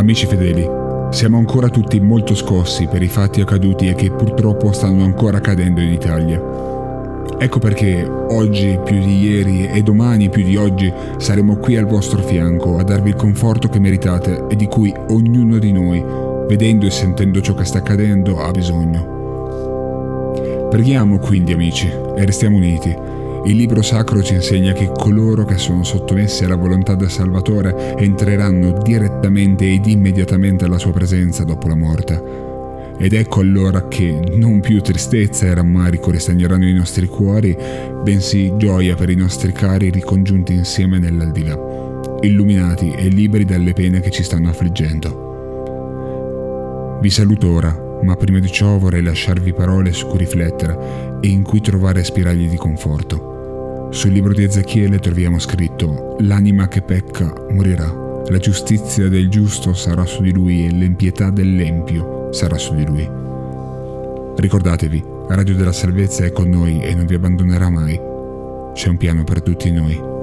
Amici fedeli, siamo ancora tutti molto scossi per i fatti accaduti e che purtroppo stanno ancora accadendo in Italia. Ecco perché oggi più di ieri e domani più di oggi saremo qui al vostro fianco a darvi il conforto che meritate e di cui ognuno di noi, vedendo e sentendo ciò che sta accadendo, ha bisogno. Preghiamo quindi amici e restiamo uniti il libro sacro ci insegna che coloro che sono sottomessi alla volontà del Salvatore entreranno direttamente ed immediatamente alla sua presenza dopo la morte. Ed ecco allora che non più tristezza e rammarico ristagneranno i nostri cuori, bensì gioia per i nostri cari ricongiunti insieme nell'aldilà, illuminati e liberi dalle pene che ci stanno affliggendo. Vi saluto ora ma prima di ciò vorrei lasciarvi parole su cui riflettere e in cui trovare spiragli di conforto. Sul libro di Ezechiele troviamo scritto L'anima che pecca morirà, la giustizia del giusto sarà su di lui e l'empietà dell'empio sarà su di lui. Ricordatevi, Radio della Salvezza è con noi e non vi abbandonerà mai. C'è un piano per tutti noi.